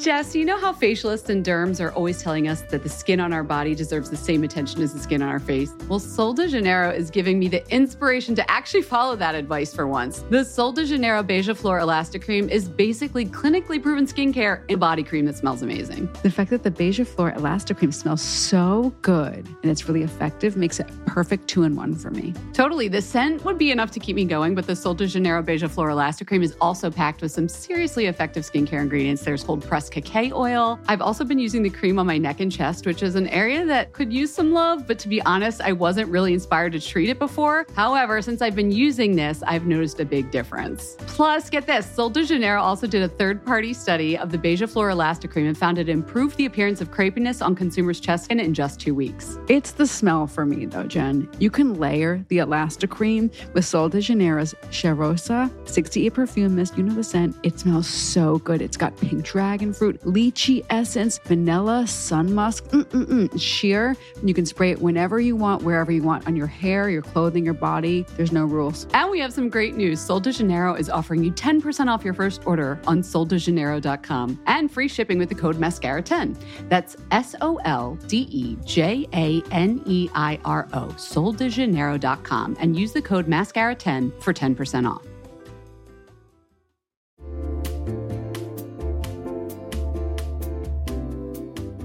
Jess, you know how facialists and derms are always telling us that the skin on our body deserves the same attention as the skin on our face? Well, Sol de Janeiro is giving me the inspiration to actually follow that advice for once. The Sol de Janeiro Beija Flor Elastic Cream is basically clinically proven skincare and body cream that smells amazing. The fact that the Beija Flor Elastic Cream smells so good and it's really effective makes it perfect two in one for me. Totally. The scent would be enough to keep me going, but the Sol de Janeiro Beija Flor Elastic Cream is also packed with some seriously effective skincare ingredients. There's cold pressed cacao oil. I've also been using the cream on my neck and chest, which is an area that could use some love, but to be honest, I wasn't really inspired to treat it before. However, since I've been using this, I've noticed a big difference. Plus, get this Sol de Janeiro also did a third party study of the Beija Flor Elastic Cream and found it improved the appearance of crepiness on consumers' chest skin in just two weeks. It's the smell for me, though, Jen. You can layer the Elastic Cream with Sol de Janeiro's Cheirosa 68 perfume mist. You know the scent. It smells so good. It's got pink dragon fruit, lychee essence, vanilla, sun musk, mm-mm-mm, sheer. You can spray it whenever you want, wherever you want, on your hair, your clothing, your body. There's no rules. And we have some great news. Sol de Janeiro is offering you 10% off your first order on soldejaneiro.com and free shipping with the code MASCARA10. That's S O L D E J A N E I R O, soldejaneiro.com, and use the code MASCARA10 for 10% off.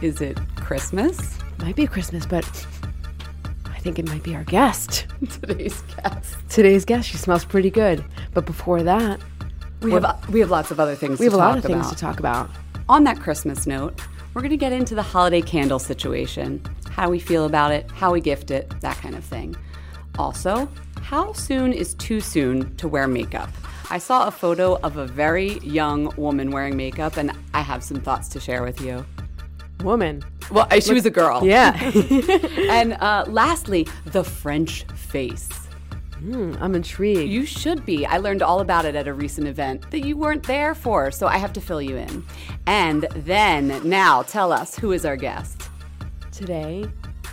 Is it Christmas? Might be Christmas, but I think it might be our guest. Today's guest. Today's guest, she smells pretty good. But before that, We have, uh, we have lots of other things we to have a lot of things about. to talk about. On that Christmas note, we're going to get into the holiday candle situation how we feel about it, how we gift it, that kind of thing. Also, how soon is too soon to wear makeup? I saw a photo of a very young woman wearing makeup, and I have some thoughts to share with you. Woman. Well, I- she was a girl. Yeah. And uh, lastly, the French face. Hmm, I'm intrigued. You should be. I learned all about it at a recent event that you weren't there for, so I have to fill you in. And then, now, tell us who is our guest? Today,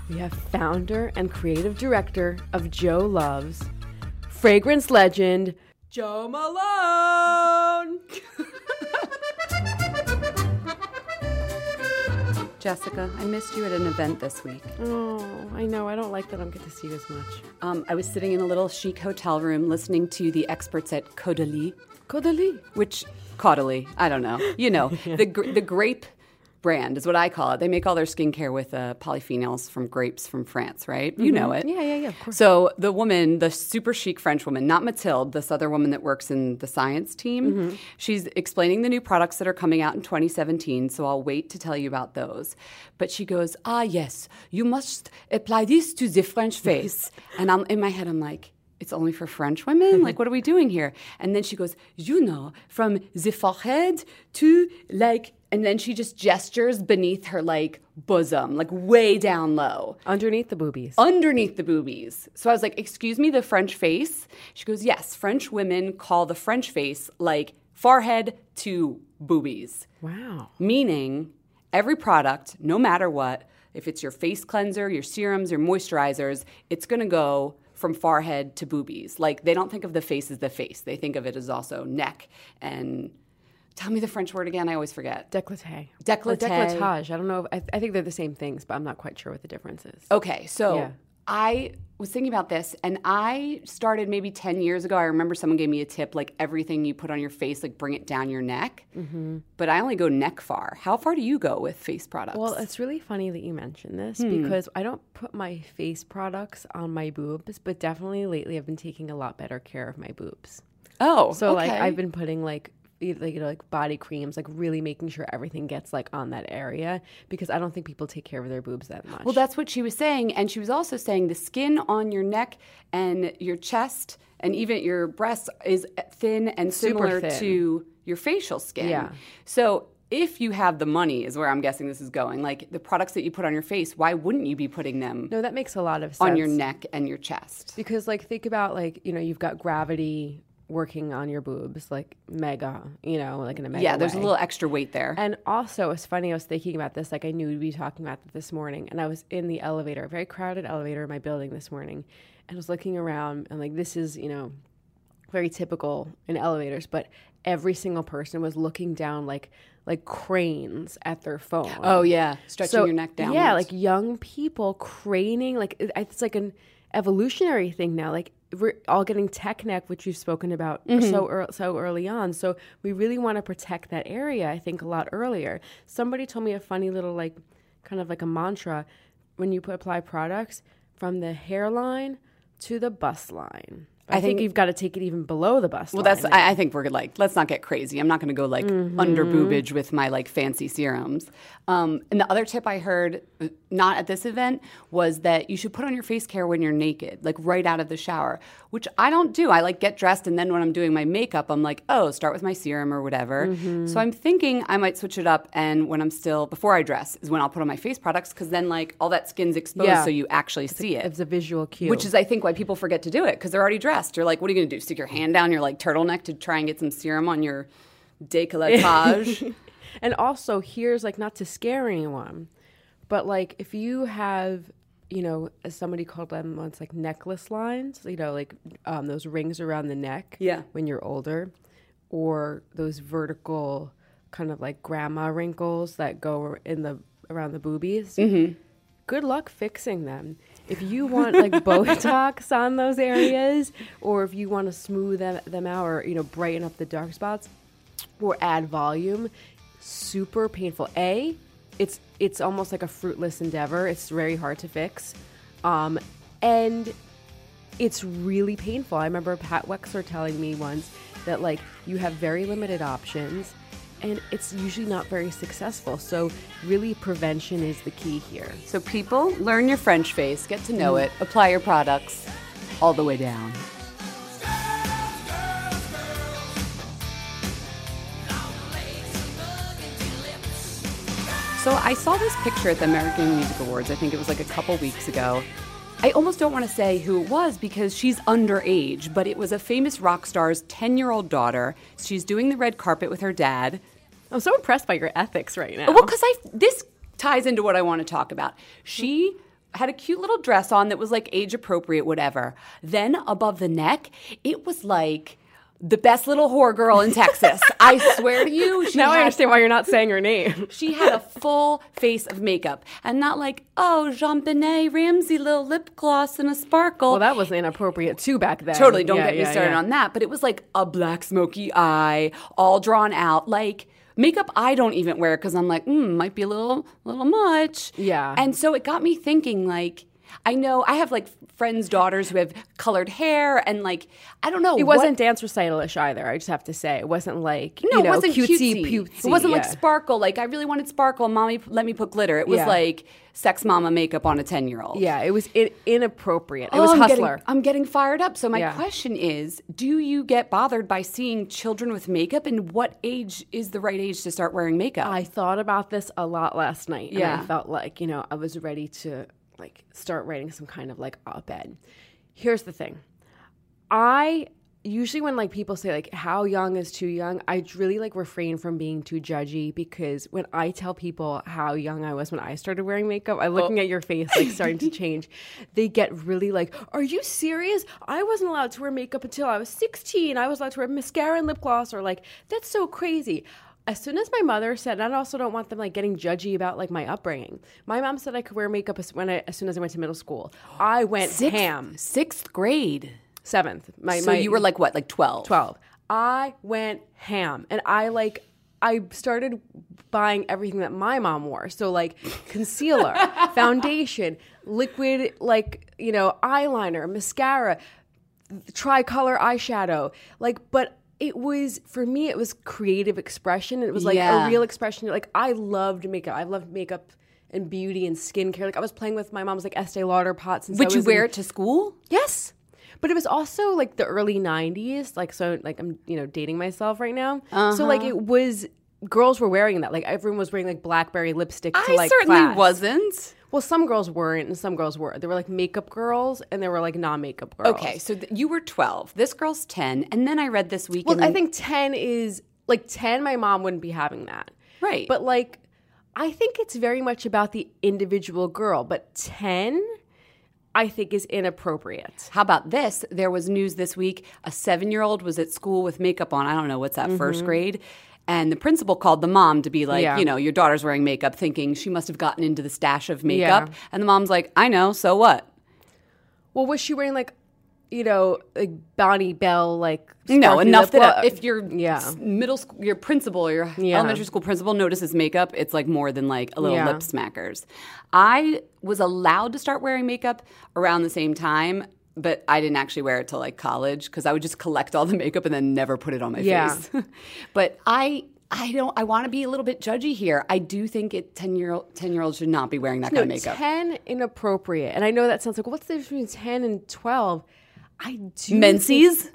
we have founder and creative director of Jo Loves, fragrance legend, Jo Malone. Jessica, I missed you at an event this week. Oh, I know. I don't like that I don't get to see you as much. Um, I was sitting in a little chic hotel room listening to the experts at Caudalie, Caudalie. which Caudalie, I don't know. You know, the the grape brand is what I call it. They make all their skincare with uh, polyphenols from grapes from France, right? You know it. Yeah, yeah, yeah, of course. So the woman, the super chic French woman, not Mathilde, this other woman that works in the science team, Mm-hmm. she's explaining the new products that are coming out in 2017. So I'll wait to tell you about those. But she goes, Ah, yes, you must apply this to the French face. and I'm in my head, I'm like, it's only for French women? like, what are we doing here? And then she goes, you know, from the forehead to like, and then she just gestures beneath her like bosom, like way down low, Underneath the boobies. underneath the boobies. So I was like, excuse me, the French face? She goes, yes, French women call the French face like forehead to boobies wow. meaning every product, no matter what, if it's your face cleanser, your serums, your moisturizers, it's going to go from forehead to boobies. Like they don't think of the face as the face; they think of it as also neck and. Tell me the French word again. I always forget. Décolleté. Décolleté. Décolletage. I don't know. If, I, I think they're the same things, but I'm not quite sure what the difference is. Okay, so Yeah. I was thinking about this and I started maybe 10 years ago. I remember someone gave me a tip like everything you put on your face, like bring it down your neck. Mm-hmm. But I only go neck far. How far do you go with face products? Well, it's really funny that you mentioned this Hmm. because I don't put my face products on my boobs, but definitely lately I've been taking a lot better care of my boobs. oh, So like. I've been putting like like you know like body creams, like really making sure everything gets like on that area because I don't think people take care of their boobs that much. Well, that's what she was saying. And she was also saying the skin on your neck and your chest and even your breasts is thin and similar thin. to your facial skin. Yeah. So if you have the money, is where I'm guessing this is going, like the products that you put on your face, why wouldn't you be putting them no, that makes a lot of sense on your neck and your chest? because like think about like you know you've got gravity working on your boobs like mega, you know, like in a mega Yeah, there's a little extra weight there. And also, it's funny. I was thinking about this. Like, I knew we'd be talking about this morning, and I was in the elevator, a very crowded elevator in my building this morning, and I was looking around, and like, this is you know, very typical in elevators, but every single person was looking down like like cranes at their phone. oh, yeah. Stretching your neck down. Yeah, like young people craning. Like it's like an evolutionary thing now. Like we're all getting tech neck, which you've spoken about Mm-hmm. so ear so early on. So we really want to protect that area. I think a lot earlier. Somebody told me a funny little like kind of like a mantra when you put, apply products from the hairline to the bust line. I, think, think- you've got to take it even below the bust Well, that's. I, I think we're like. Let's not get crazy. I'm not going to go like under boobage with my like fancy serums. Um, and the other tip I heard, uh, not at this event, was that you should put on your face care when you're naked, like right out of the shower, which I don't do. I like get dressed and then when I'm doing my makeup, I'm like, oh, start with my serum or whatever. So I'm thinking I might switch it up, and when I'm still before I dress is when I'll put on my face products because then like all that skin's exposed, Yeah. so you actually see it. it's a visual cue. Which is, I think, why people forget to do it because they're already dressed. You're like, what are you going to do? Stick your hand down your like turtleneck to try and get some serum on your décolletage? And also, here's like not to scare anyone, but like if you have, you know, as somebody called them once like necklace lines, you know, like um, those rings around the neck. Yeah. When you're older, or those vertical kind of like grandma wrinkles that go in the around the boobies. Mm-hmm. Good luck fixing them. If you want like Botox on those areas, or if you want to smooth them, them out, or you know, brighten up the dark spots, or add volume super painful. A it's it's almost like a fruitless endeavor. It's very hard to fix. Um and it's really painful. I remember Pat Wexler telling me once that like you have very limited options and it's usually not very successful so really prevention is the key here so, people, learn your French face, get to know mm-hmm. it, apply your products all the way down. So I saw this picture at the American Music Awards. I think it was like a couple weeks ago. I almost don't want to say who it was because she's underage, but it was a famous rock star's 10 year old daughter. She's doing the red carpet with her dad. i'm so impressed by your ethics right now Well, because I this ties into what I want to talk about. She had a cute little dress on that was like age appropriate, whatever. Then above the neck, it was like the best little whore girl in Texas. I swear to you, she now i understand why you're not saying her name she had a full face of makeup and not like, oh, JonBenét Ramsey little lip gloss and a sparkle. well that was inappropriate too back then Totally, don't Yeah, get me started yeah. on that. But it was like a black smoky eye, all drawn out. Like makeup, I don't even wear because I'm like, mm, might be a little, little much. Yeah. And so it got me thinking, like, I know I have like friends' daughters who have colored hair and like I don't know. It wasn't dance recitalish either. I just have to say, it wasn't like No, you know, it wasn't cutesy, cutesy. putesy. It wasn't like sparkle. Like I really wanted sparkle. Mommy, let me put glitter. It was Yeah. like sex mama makeup on a ten year old. Yeah, it was in, inappropriate. It Oh, was I'm hustler. Getting, I'm getting fired up. So my Yeah. question is, do you get bothered by seeing children with makeup? And what age is the right age to start wearing makeup? I thought about this a lot last night. And Yeah. I felt like, you know, I was ready to like start writing some kind of like op ed. Here's the thing. I usually when like people say like how young is too young, I really like refrain from being too judgy because when I tell people how young I was when I started wearing makeup, I'm looking oh. at your face like starting to change. They get really like, "Are you serious? I wasn't allowed to wear makeup until I was 16. I was allowed to wear mascara and lip gloss or like that's so crazy." As soon as my mother said, and I also don't want them like getting judgy about like my upbringing. My mom said I could wear makeup as, when I, as soon as I went to middle school. I went Sixth, ham. Sixth grade. Seventh. My, So my, you were like what, like twelve? 12. I went ham and I like I started buying everything that my mom wore. So like concealer, foundation, liquid like, you know, eyeliner, mascara, tricolor eyeshadow. Like but it was for me it was creative expression. It was like Yeah. a real expression. Like I loved makeup. I loved makeup and beauty and skincare. Like I was playing with my mom's like Estee Lauder pots and Would you wear it to school? Yes. But it was also like the early 90s. Like, so, like, I'm, you know, dating myself right now. So, like, Uh-huh. it was, girls were wearing that. Like, everyone was wearing like blackberry lipstick to I like certainly class. wasn't. Well, some girls weren't and some girls were. There were like makeup girls and there were like non makeup girls. Okay, so th- you were 12. This girl's 10. And then I read this week. Well, I think 10 is like 10, my mom wouldn't be having that. Right. But like, I think it's very much about the individual girl. But 10, I think is inappropriate. How about this? There was news this week. A seven year old was at school with makeup on. I don't know, what's that, first mm-hmm. grade? And the principal called the mom to be like. Yeah. you know, your daughter's wearing makeup, thinking she must have gotten into the stash of makeup. Yeah. And the mom's like, I know, so what? Well, was she wearing like, you know, like Bonne Bell, like No, enough that gloss? if your yeah. middle school, your principal your Yeah. elementary school principal notices makeup, it's like more than like a little Yeah. lip smackers. I was allowed to start wearing makeup around the same time, but I didn't actually wear it till like college because I would just collect all the makeup and then never put it on my Yeah. face. but I. I don't. I want to be a little bit judgy here. I do think it ten year old ten year olds should not be wearing that no, kind of makeup. ten inappropriate, and I know that sounds like what's the difference between ten and twelve? I do. Menses.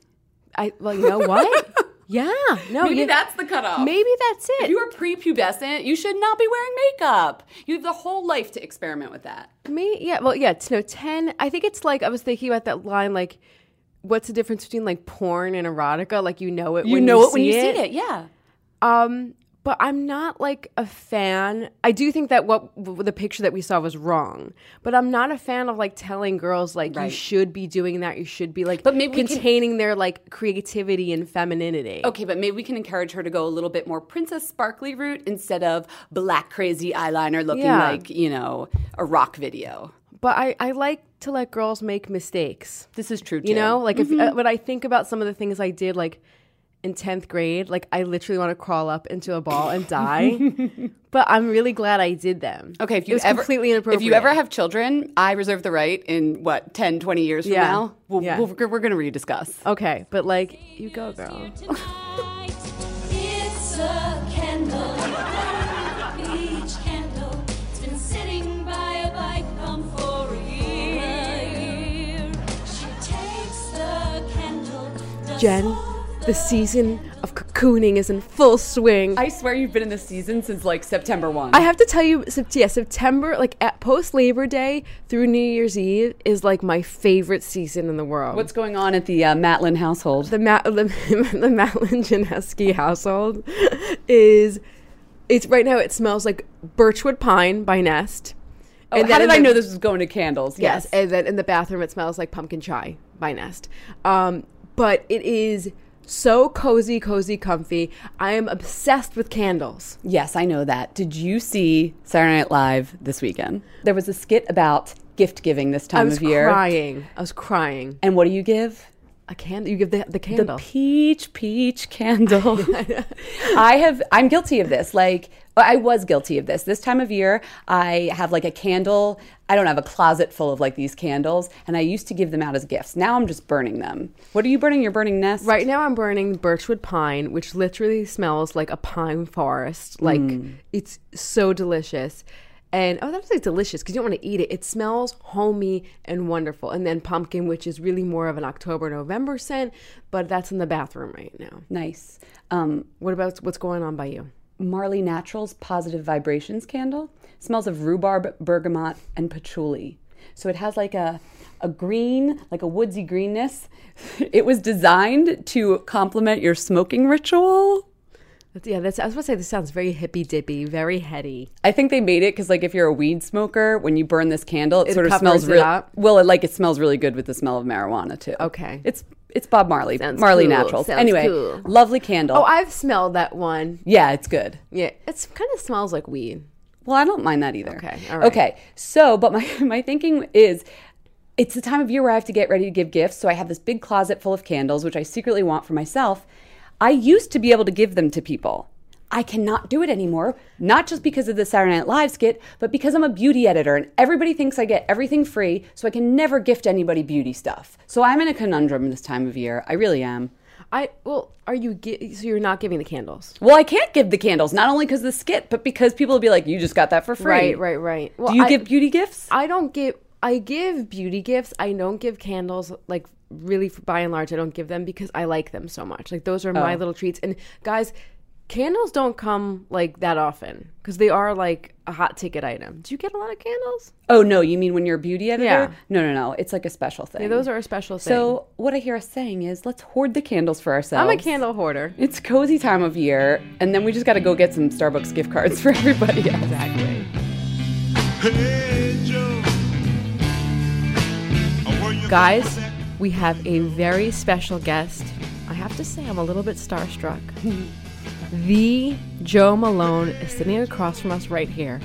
I well, you know what? yeah, no, Maybe you- that's the cutoff. Maybe that's it. If you are prepubescent, you should not be wearing makeup. You have the whole life to experiment with that. Me, yeah, well, yeah, t- no, ten. I think it's like I was thinking about that line, like, what's the difference between like porn and erotica? Like you know it, You know you it when you see it, yeah. Um, but I'm not like a fan. I do think that what w- the picture that we saw was wrong. But I'm not a fan of like telling girls like you should be doing that. You should be like But maybe we can- containing their like creativity and femininity. Okay, but maybe we can encourage her to go a little bit more princess sparkly route instead of black crazy eyeliner looking Yeah. like, you know, a rock video. But I I like to let girls make mistakes. This is true too. You know, like if Mm-hmm. uh, when I think about some of the things I did, like in tenth grade, like I literally want to crawl up into a ball and die. but I'm really glad I did them. Okay, if It you was ever completely inappropriate. If you ever have children, I reserve the right in what 10, 20 years from Yeah. now. We'll, Yeah. we'll, we're going to rediscuss. okay, but like you go, girl. It's a candle, each candle. It's been sitting by a bike pump for a year. She takes the candle. Jen, all the season of cocooning is in full swing. I, swear you've been in this season since like September 1. I have to tell you, yeah, September, like at post Labor Day through New Year's Eve, is like my favorite season in the world. What's going on at the uh, Matlin household? the Ma- the, the Madeline Janeski household is it's right now. It smells like Birchwood Pine by Nest. Oh, how then did I the- know this was going to candles? Yes, and then in the bathroom it smells like pumpkin chai by Nest. Um, but it is so cozy, cozy, comfy. I am obsessed with candles. Yes, I know that. Did you see Saturday Night Live this weekend? There was a skit about gift giving this time of year. I was crying. I was crying. And what do you give? A candle. You give the the candle. the peach peach candle. I have I'm guilty of this. Like I was guilty of this. This time of year, I have like a candle. I don't have a closet full of like these candles, and I used to give them out as gifts. Now I'm just burning them. What are you burning? You're burning nest. Right now, I'm burning birchwood pine, which literally smells like a pine forest. Like it's so delicious. And oh, that's like delicious because you don't want to eat it. It smells homey and wonderful. And then pumpkin, which is really more of an October November scent, but that's in the bathroom right now. Nice. Um, What about what's going on by you? Marley Naturals Positive Vibrations candle smells of rhubarb, bergamot, and patchouli. So it has like a a green, like a woodsy greenness. It was designed to complement your smoking ritual. That's, yeah, that's. I was gonna say this sounds very hippy dippy, very heady. I think they made it because, like, if you're a weed smoker, when you burn this candle, it, It sort of smells really. real. Well, it, like it smells really good with the smell of marijuana too. Okay. it's it's Bob Marley, Sounds Marley cool, Naturals. sounds anyway, cool. lovely candle. Oh, I've smelled that one. yeah, it's good. Yeah, it kind of smells like weed. Well, I don't mind that either. Okay, all right. Okay. So, but my my thinking is it's the time of year where I have to get ready to give gifts. So I have this big closet full of candles, which I secretly want for myself. I used to be able to give them to people. I cannot do it anymore, not just because of the Saturday Night Live skit, but because I'm a beauty editor and everybody thinks I get everything free, so I can never gift anybody beauty stuff. So I'm in a conundrum this time of year. I really am. I well, are you? Gi- so you're not giving the candles? Well, I can't give the candles, not only because of the skit, but because people will be like, you just got that for free. Right, right, right. Well, Do you I- give beauty gifts? I don't give. I give beauty gifts. I don't give candles. Like really, by and large, I don't give them because I like them so much. Like those are my oh. little treats. And guys, candles don't come like that often because they are like a hot ticket item. Do you get a lot of candles? Oh no, you mean when you're a beauty editor? Yeah. No, no, no. It's like a special thing. Yeah, those are a special thing. So what I hear us saying is, let's hoard the candles for ourselves. I'm a candle hoarder. It's cozy time of year, and then we just got to go get some Starbucks gift cards for everybody. Else. Exactly. Guys, we have a very special guest. I have to say, I'm a little bit starstruck. the Jo Malone is sitting across from us right here.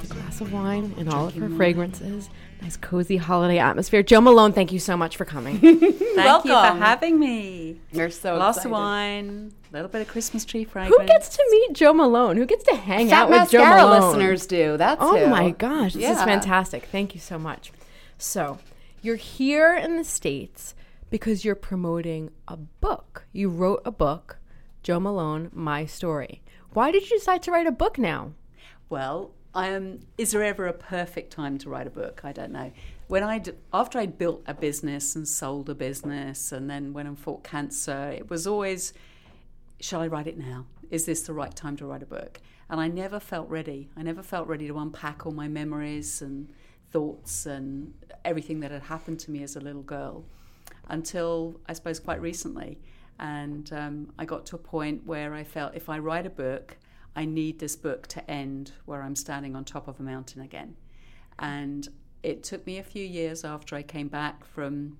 With a glass of wine and all of her fragrances. Nice, cozy holiday atmosphere. Jo Malone, thank you so much for coming. Thank you for having me. We're so Glass excited. of wine, a little bit of Christmas tree fragrance. Who gets to meet Jo Malone? Who gets to hang Fat out with Jo Malone? listeners do. That's Oh who. my gosh, this is fantastic. Thank you so much. So, you're here in the States because you're promoting a book. You wrote a book, Jo Malone, My Story. Why did you decide to write a book now? Well, um, is there ever a perfect time to write a book? I don't know. When I after I built a business and sold a business, and then went and fought cancer, it was always, shall I write it now? Is this the right time to write a book? And I never felt ready. I never felt ready to unpack all my memories and thoughts and everything that had happened to me as a little girl until I suppose quite recently. And um, I got to a point where I felt if I write a book, I need this book to end where I'm standing on top of a mountain again. And it took me a few years after I came back from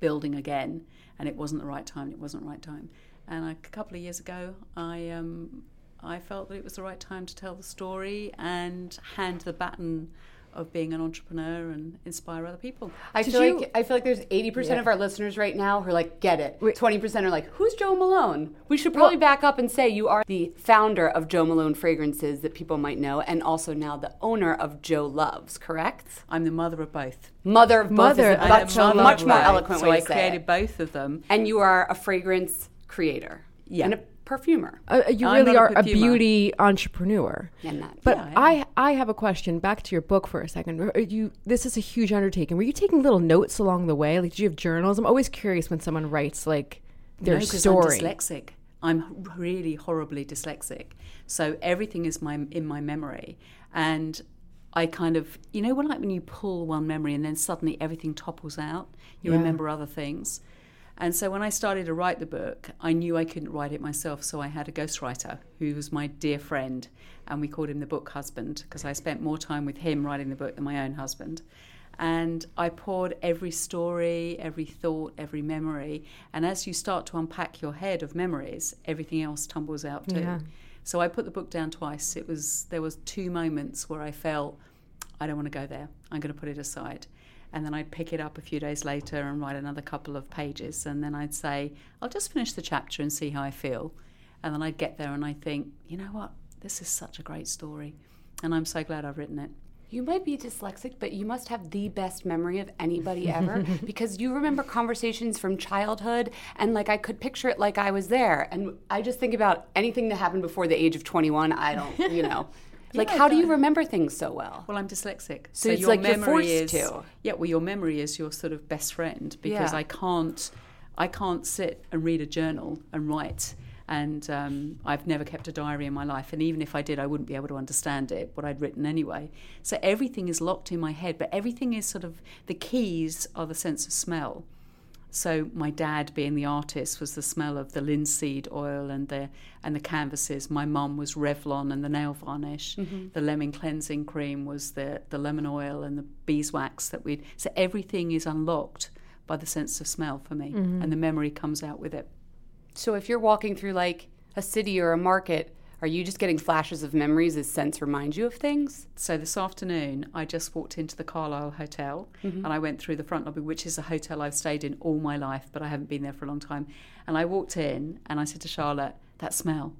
building again, and it wasn't the right time. It wasn't the right time. And a couple of years ago, I um, I felt that it was the right time to tell the story and hand the baton of being an entrepreneur and inspire other people. I Did feel you- like I feel like there's 80% of our listeners right now who are like get it. 20% are like who's Jo Malone? We should probably back up and say you are the founder of Jo Malone fragrances that people might know and also now the owner of Jo Loves, correct? I'm the mother of both. Mother of both Mother, is a, I that's mother much more both. eloquent so way I to say created it. both of them. And you are a fragrance creator. Yeah. And a perfumer. Uh, you I'm really not a are a beauty entrepreneur. And that. But Yeah, I, I have a question. Back to your book for a second. Are You, this is a huge undertaking. Were you taking little notes along the way? Like, did you have journals? I'm always curious when someone writes like their no, 'cause story. I'm dyslexic. I'm really horribly dyslexic. So everything is my in my memory, and I kind of you know when like when you pull one memory and then suddenly everything topples out, you remember other things. And so when I started to write the book, I knew I couldn't write it myself, so I had a ghostwriter who was my dear friend, and we called him the book husband because I spent more time with him writing the book than my own husband. And I poured every story, every thought, every memory. And as you start to unpack your head of memories, everything else tumbles out too. Yeah. So I put the book down twice. It was there was two moments where I felt I don't want to go there. I'm going to put it aside. And then I'd pick it up a few days later and write another couple of pages, and then I'd say, I'll just finish the chapter and see how I feel. And then I'd get there and I think, you know what, this is such a great story, and I'm so glad I've written it. You might be dyslexic, but you must have the best memory of anybody ever because you remember conversations from childhood and like I could picture it like I was there. And I just think about anything that happened before the age of 21. I don't, you know. Like, how do you remember things so well? Well, I'm dyslexic, So it's like you're forced is to. yeah. Well, your memory is your sort of best friend because Yeah. I can't, I can't sit and read a journal and write. And um, I've never kept a diary in my life, and even if I did, I wouldn't be able to understand it what I'd written anyway. So everything is locked in my head, but everything is sort of the keys are the sense of smell. So my dad, being the artist, was the smell of the linseed oil and the and the canvases. My mum was Revlon and the nail varnish. Mm-hmm. The lemon cleansing cream was the the lemon oil and the beeswax that we'd. So everything is unlocked by the sense of smell for me, mm-hmm. and the memory comes out with it. So if you're walking through like a city or a market, are you just getting flashes of memories as sense reminds you of things? So this afternoon, I just walked into the Carlyle Hotel mm-hmm. and I went through the front lobby, which is a hotel I've stayed in all my life, but I haven't been there for a long time. And I walked in and I said to Charlotte, "That smell."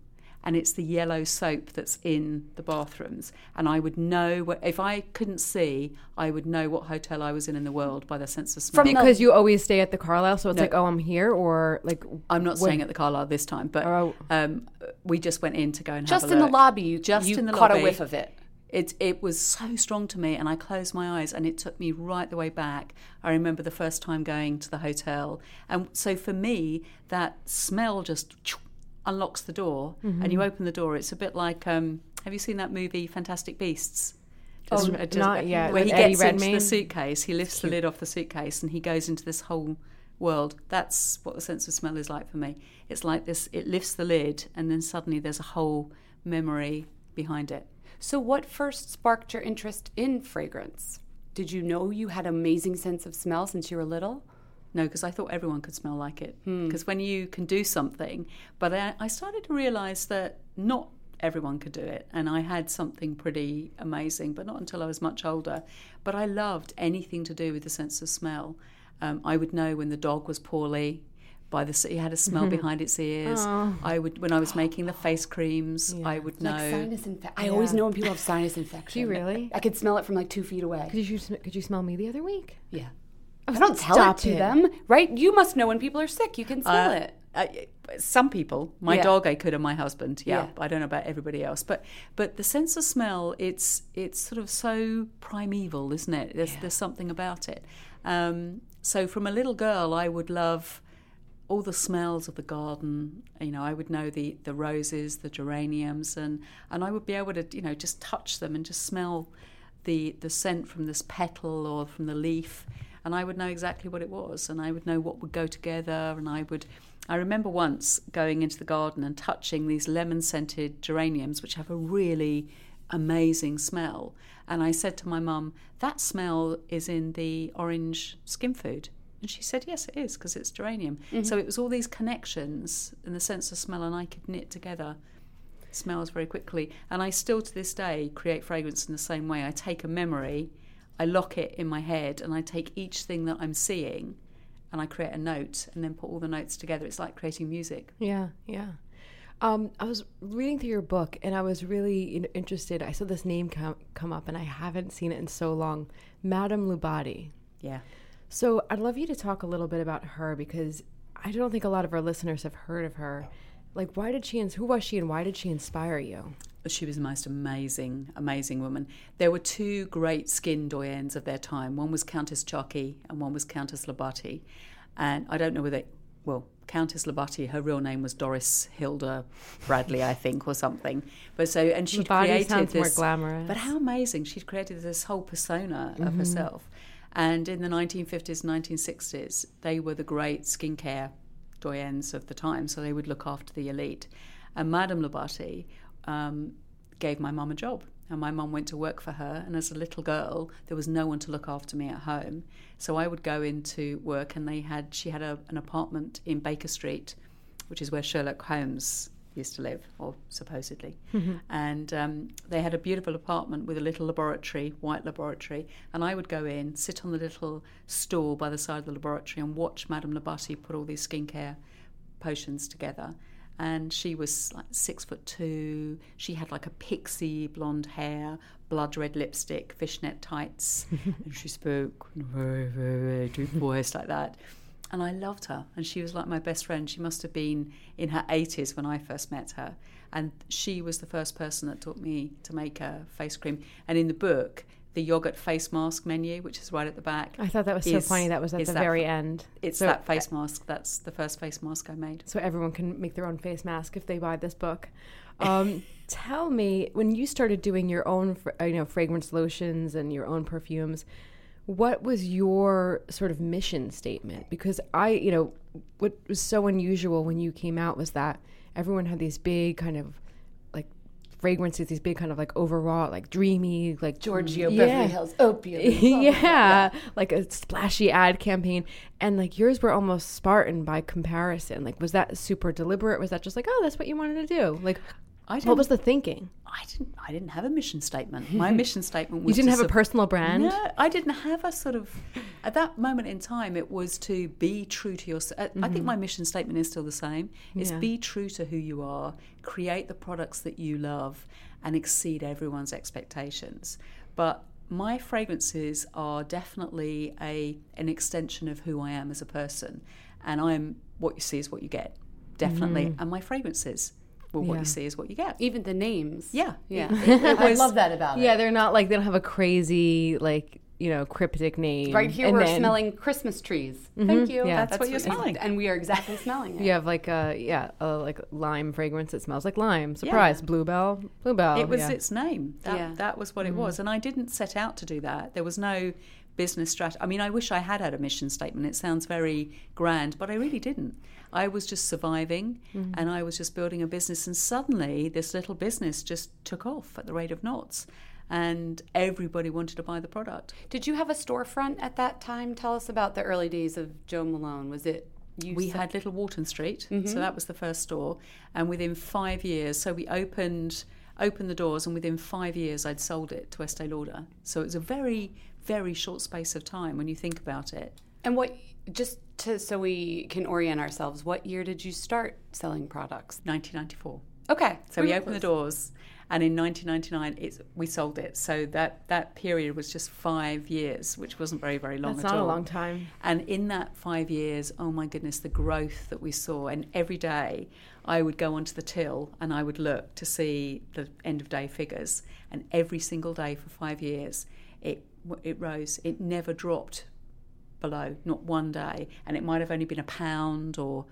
And it's the yellow soap that's in the bathrooms. And I would know, what, if I couldn't see, I would know what hotel I was in in the world by the sense of smell. because you always stay at the Carlyle, so it's No. like, oh, I'm here, or like I'm not when- staying at the Carlyle this time, but Oh. um, we just went in to go and Just have a in the lobby, you, Just you in the caught a whiff of it. It it was so strong to me, and I closed my eyes, and it took me right the way back. I remember the first time going to the hotel, and so for me, that smell just unlocks the door, and you open the door. It's a bit like um, have you seen that movie Fantastic Beasts? Oh, uh, not yet, Where he Eddie gets into the suitcase, he lifts the lid off the suitcase, and he goes into this whole world. That's what the sense of smell is like for me. It's like this: it lifts the lid, and then suddenly there's a whole memory behind it. So what first sparked your interest in fragrance? Did you know you had amazing sense of smell since you were little? No, because I thought everyone could smell like it. Because when you can do something, but I, I started to realize that not everyone could do it. And I had something pretty amazing, but not until I was much older. But I loved anything to do with the sense of smell. Um, I would know when the dog was poorly. By the it had a smell behind its ears. I would when I was making the face creams. I would know. Like sinus infection. I always know when people have sinus infection. Do you really? I could smell it from like two feet away. Could you could you smell me the other week? Yeah. I don't tell it to it. them, right? You must know when people are sick. You can smell Uh, it. uh, some people, my Yeah. dog, I could, and my husband. Yeah, Yeah. I don't know about everybody else, but but the sense of smell, it's it's sort of so primeval, isn't it? There's there's something about it. Um, so from a little girl, I would love all the smells of the garden. You know, I would know the the roses, the geraniums, and and I would be able to you know just touch them and just smell the the scent from this petal or from the leaf, and I would know exactly what it was, and I would know what would go together, and I would. I remember once going into the garden and touching these lemon scented geraniums, which have a really amazing smell. And I said to my mum, That smell is in the orange skin food. And she said, Yes, it is, because it's geranium. Mm-hmm. So it was all these connections and the sense of smell, and I could knit together smells very quickly. And I still to this day create fragrance in the same way. I take a memory, I lock it in my head, and I take each thing that I'm seeing and I create a note and then put all the notes together. It's like creating music. Yeah, yeah. Um, I was reading through your book and I was really interested. I saw this name come, come up and I haven't seen it in so long Madame Lubatti. Yeah. So I'd love you to talk a little bit about her because I don't think a lot of our listeners have heard of her. Like, why did she, ins- who was she and why did she inspire you? She was the most amazing, amazing woman. There were two great skin doyens of their time. One was Countess Charkey and one was Countess Lubatti. And I don't know whether, well, Countess Lubatti, her real name was Doris Hilda Bradley, I think, or something. But so, and she created sounds more this. glamorous. But how amazing! She'd created this whole persona of mm-hmm. herself. And in the 1950s, 1960s, they were the great skincare doyens of the time, so they would look after the elite. And Madame Lubatti um, gave my mum a job. And my mum went to work for her. And as a little girl, there was no one to look after me at home. So I would go into work, and they had she had a, an apartment in Baker Street, which is where Sherlock Holmes used to live, or supposedly. And um, they had a beautiful apartment with a little laboratory, white laboratory. And I would go in, sit on the little stool by the side of the laboratory, and watch Madame Lubatti put all these skincare potions together. And she was like six foot two. She had like a pixie blonde hair, blood red lipstick, fishnet tights, and she spoke very, very, very deep voice like that. And I loved her. And she was like my best friend. She must have been in her 80s when I first met her. And she was the first person that taught me to make a face cream. And in the book, the yogurt face mask menu, which is right at the back. I thought that was so funny. That was at the that- very end. It's So- that face mask. That's the first face mask I made. so everyone can make their own face mask if they buy this book. Um, tell me, when you started doing your own, uh, you know, fragrance lotions and your own perfumes, what was your sort of mission statement? Because I, you know, what was so unusual when you came out was that everyone had these big kind of fragrances, these big kind of like overwrought, like dreamy, like Giorgio mm. Yeah. Beverly Hills opium. yeah, like a splashy ad campaign, and like yours were almost Spartan by comparison. Like, was that super deliberate? Was that just like, oh, that's what you wanted to do? Like, I what was the thinking? I didn't. I didn't have a mission statement. My mission statement was You didn't have a personal brand. No, I didn't have a sort of. At that moment in time, it was to be true to yourself. Uh, I think mm-hmm. my mission statement is still the same: is Yeah. be true to who you are, create the products that you love, and exceed everyone's expectations. But my fragrances are definitely a an extension of who I am as a person, and I'm what you see is what you get, definitely. Mm. And my fragrances, well, what Yeah. you see is what you get. Even the names. Yeah, Yeah. It I was- love that about it. Yeah, they're not like they don't have a crazy like you know cryptic name. Right here, And we're then smelling Christmas trees. Mm-hmm. Thank you. Yeah. That's what you're smelling. And we are exactly smelling it. You have like a yeah a like lime fragrance that smells like lime. Surprise, bluebell, bluebell. it was yeah. its name. That, Yeah. that was what it mm-hmm. was. And I didn't set out to do that. There was no business strategy. I mean, I wish I had had a mission statement. It sounds very grand, but I really didn't. I was just surviving and I was just building a business. And suddenly, this little business just took off at the rate of knots. And everybody wanted to buy the product. Did you have a storefront at that time? Tell us about the early days of Jo Malone. Was it you? we set- had Little Walton Street, Mm-hmm. so that was the first store. And within five years, so we opened opened the doors, and within five years, I'd sold it to Estee Lauder. So it was a very very short space of time when you think about it. And what? Just to so we can orient ourselves. What year did you start selling products? 1994. Okay, So we were opened the doors, and in 1999, it's, we sold it. So that that period was just five years, which wasn't very very long That's at not a long time. And in that five years, oh my goodness, the growth that we saw. And every day I would go onto the till and I would look to see the end of day figures. And every single day for five years, it, it rose. It never dropped below, not one day. And it might have only been a pound or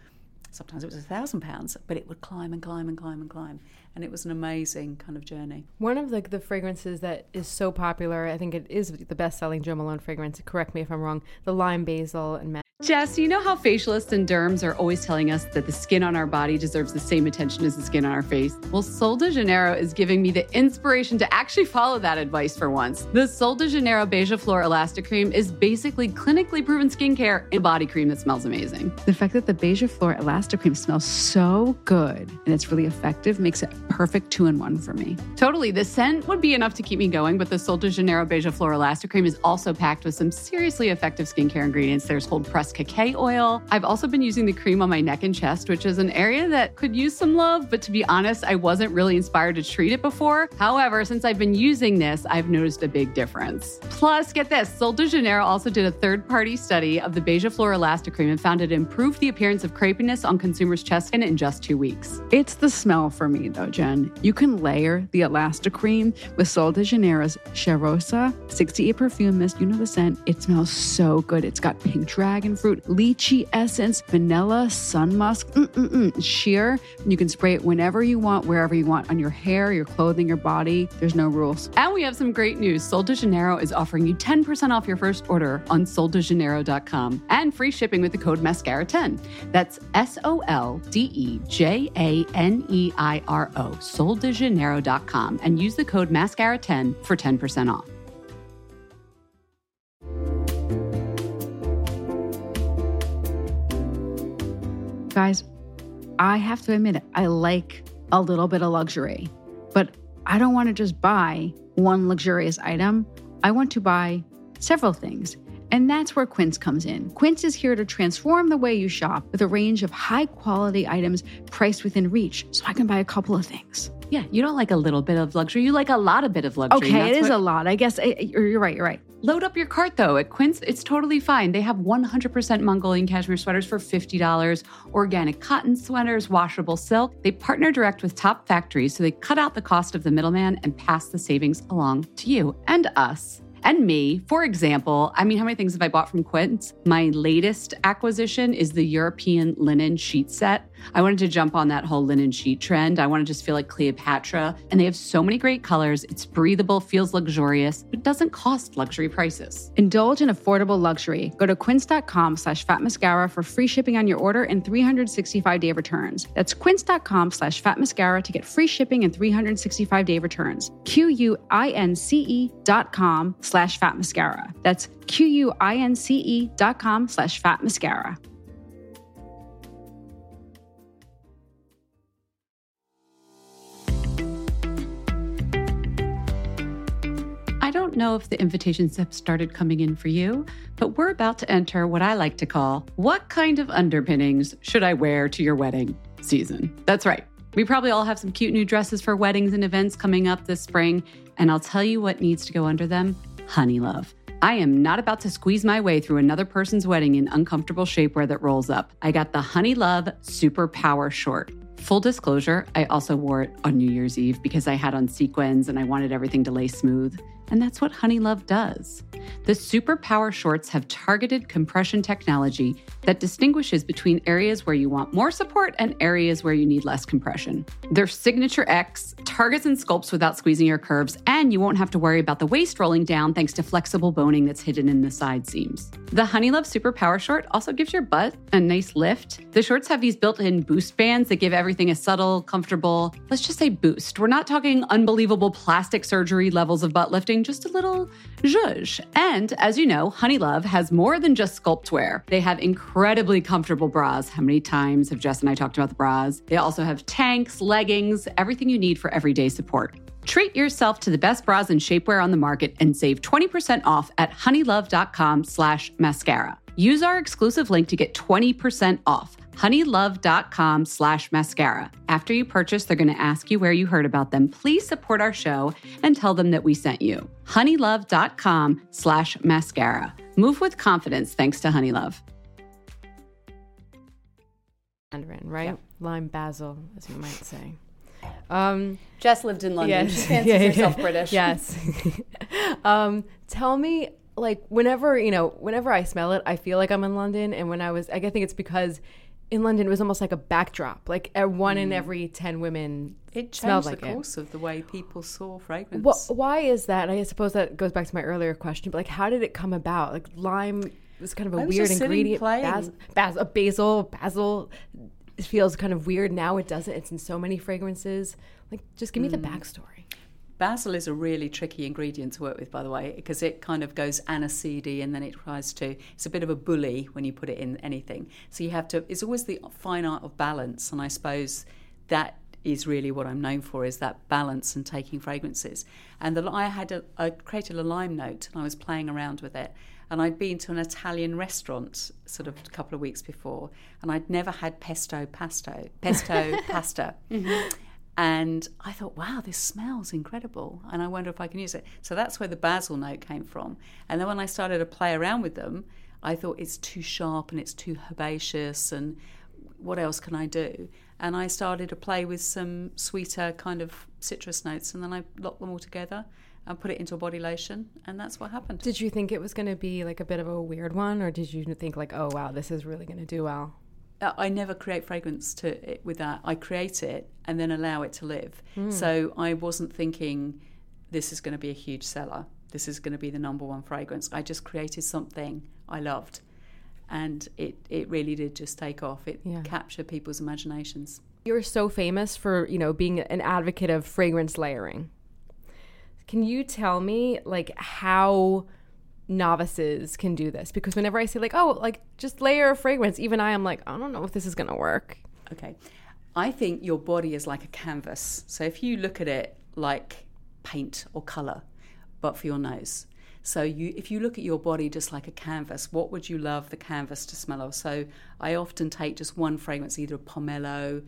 sometimes it was a thousand pounds, but it would climb and climb and climb and climb. And it was an amazing kind of journey. One of like the fragrances that is so popular, I think it is the best-selling Jo Malone fragrance. Correct me if I'm wrong. The lime basil and Jess, you know how facialists and derms are always telling us that the skin on our body deserves the same attention as the skin on our face? Well, Sol de Janeiro is giving me the inspiration to actually follow that advice for once. The Sol de Janeiro Beija Flor Elastic Cream is basically clinically proven skincare in a body cream that smells amazing. The fact that the Beija Flor Elastic Cream smells so good and it's really effective makes it perfect two in one for me. Totally. The scent would be enough to keep me going, but the Sol de Janeiro Beija Flor Elastic Cream is also packed with some seriously effective skincare ingredients. There's cold pressed cacao oil. I've also been using the cream on my neck and chest, which is an area that could use some love, but to be honest, I wasn't really inspired to treat it before. However, since I've been using this, I've noticed a big difference. Plus, get this Sol de Janeiro also did a third party study of the Beija Flor Elastic Cream and found it improved the appearance of crepiness on consumers' chest skin in just two weeks. It's the smell for me though, Jen. You can layer the Elastic Cream with Sol de Janeiro's Cheirosa 68 perfume mist. You know the scent. It smells so good. It's got pink dragon fruit, lychee essence, vanilla, sun musk, mm-mm-mm, sheer. You can spray it whenever you want, wherever you want, on your hair, your clothing, your body. There's no rules. And we have some great news. Sol de Janeiro is offering you 10% off your first order on soldejaneiro.com and free shipping with the code MASCARA10. That's S O L D E J A N E I R O, soldejaneiro.com, and use the code MASCARA10 for 10% off. Guys, I have to admit it. I like a little bit of luxury. But I don't want to just buy one luxurious item. I want to buy several things. And that's where Quince comes in. Quince is here to transform the way you shop with a range of high quality items priced within reach so I can buy a couple of things. Yeah, you don't like a little bit of luxury. You like a lot of bit of luxury. Okay, it what- a lot. I guess I, you're right. You're right. Load up your cart though. At Quince, it's totally fine. They have 100% Mongolian cashmere sweaters for $50, organic cotton sweaters, washable silk. They partner direct with top factories, so they cut out the cost of the middleman and pass the savings along to you and us. And me, for example, I mean, how many things have I bought from Quince? My latest acquisition is the European linen sheet set. I wanted to jump on that whole linen sheet trend. I want to just feel like Cleopatra. And they have so many great colors. It's breathable, feels luxurious, but doesn't cost luxury prices. Indulge in affordable luxury. Go to quince.com slash fat mascara for free shipping on your order and 365 day returns. That's quince.com slash fat mascara to get free shipping and 365 day returns. Q U I N C E dot com slash fat mascara. That's Q U I N C E dot com slash fat don't know if the invitations have started coming in for you, but we're about to enter what I like to call what kind of underpinnings should I wear to your wedding season? That's right. We probably all have some cute new dresses for weddings and events coming up this spring, and I'll tell you what needs to go under them Honeylove. I am not about to squeeze my way through another person's wedding in uncomfortable shapewear that rolls up. I got the Honeylove Super Power Short. Full disclosure, I also wore it on New Year's Eve because I had on sequins and I wanted everything to lay smooth. And that's what Honeylove does. The Super Power Shorts have targeted compression technology that distinguishes between areas where you want more support and areas where you need less compression. Their Signature X targets and sculpts without squeezing your curves, and you won't have to worry about the waist rolling down thanks to flexible boning that's hidden in the side seams. The Honeylove Super Power Short also gives your butt a nice lift. The shorts have these built in boost bands that give everything a subtle, comfortable, let's just say boost. We're not talking unbelievable plastic surgery levels of butt lifting, just a little zhuzh. And as you know, Honeylove has more than just sculpt wear. They have incredibly comfortable bras. How many times have Jess and I talked about the bras? They also have tanks, leggings, everything you need for everyday support. Treat yourself to the best bras and shapewear on the market and save 20% off at honeylove.com slash mascara. Use our exclusive link to get 20% off honeylove.com slash mascara. After you purchase, they're going to ask you where you heard about them. Please support our show and tell them that we sent you. honeylove.com slash mascara. Move with confidence thanks to Honeylove. Mandarin, right? Lime basil, as you might say. Um, Jess lived in London. Yes. She fancies Yeah, yeah. British. Yes. um, tell me, like, whenever you know, whenever I smell it, I feel like I'm in London. And when I was, I think it's because in London it was almost like a backdrop. Like one in every ten women It smelled changed like the it. course of the way people saw fragrance. Wh- why is that? I suppose that goes back to my earlier question. But like, how did it come about? Like lime was kind of a I was weird ingredient. playing. Bas- bas- uh, basil, basil. It feels kind of weird now. It doesn't. It's in so many fragrances. Like, just give me the backstory. Basil is a really tricky ingredient to work with, by the way, because it kind of goes aniseedy and then it tries to. It's a bit of a bully when you put it in anything. So you have to. It's always the fine art of balance, and I suppose that is really what I'm known for is that balance and taking fragrances. And the, I had a, I created a lime note and I was playing around with it. And I'd been to an Italian restaurant sort of a couple of weeks before, and I'd never had pesto pasto, pesto pasta. Mm-hmm. And I thought, wow, this smells incredible. And I wonder if I can use it. So that's where the basil note came from. And then when I started to play around with them, I thought it's too sharp and it's too herbaceous. And what else can I do? And I started to play with some sweeter kind of citrus notes. And then I locked them all together and put it into a body lotion. And that's what happened. Did you think it was going to be like a bit of a weird one, or did you think like, oh wow, this is really going to do well? Uh, I never create fragrance to it with that. I create it and then allow it to live. So I wasn't thinking this is going to be a huge seller. This is going to be the number one fragrance. I just created something I loved, and it it really did just take off. It Yeah. captured people's imaginations. You're so famous for you know being an advocate of fragrance layering. Can you tell me like how novices can do this? Because whenever I say like, oh, like just layer a fragrance, even I am like, I don't know if this is going to work. Okay. I think your body is like a canvas. So if you look at it like paint or color, but for your nose. So you, if you look at your body just like a canvas, what would you love the canvas to smell of? So I often take just one fragrance, either a pomelo,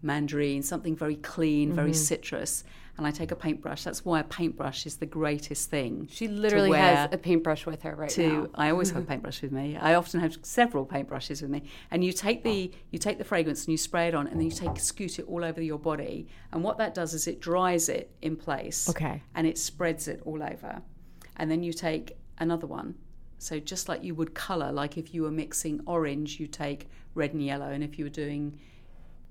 mandarin, something very clean, very mm-hmm. citrus, and I take a paintbrush. That's why a paintbrush is the greatest thing. She literally has a paintbrush with her right to now. I always have a paintbrush with me. I often have several paintbrushes with me. And you take the you take the fragrance and you spray it on and then you take scoot it all over your body. And what that does is it dries it in place. Okay. And it spreads it all over. And then you take another one. So just like you would colour, like if you were mixing orange, you take red and yellow, and if you were doing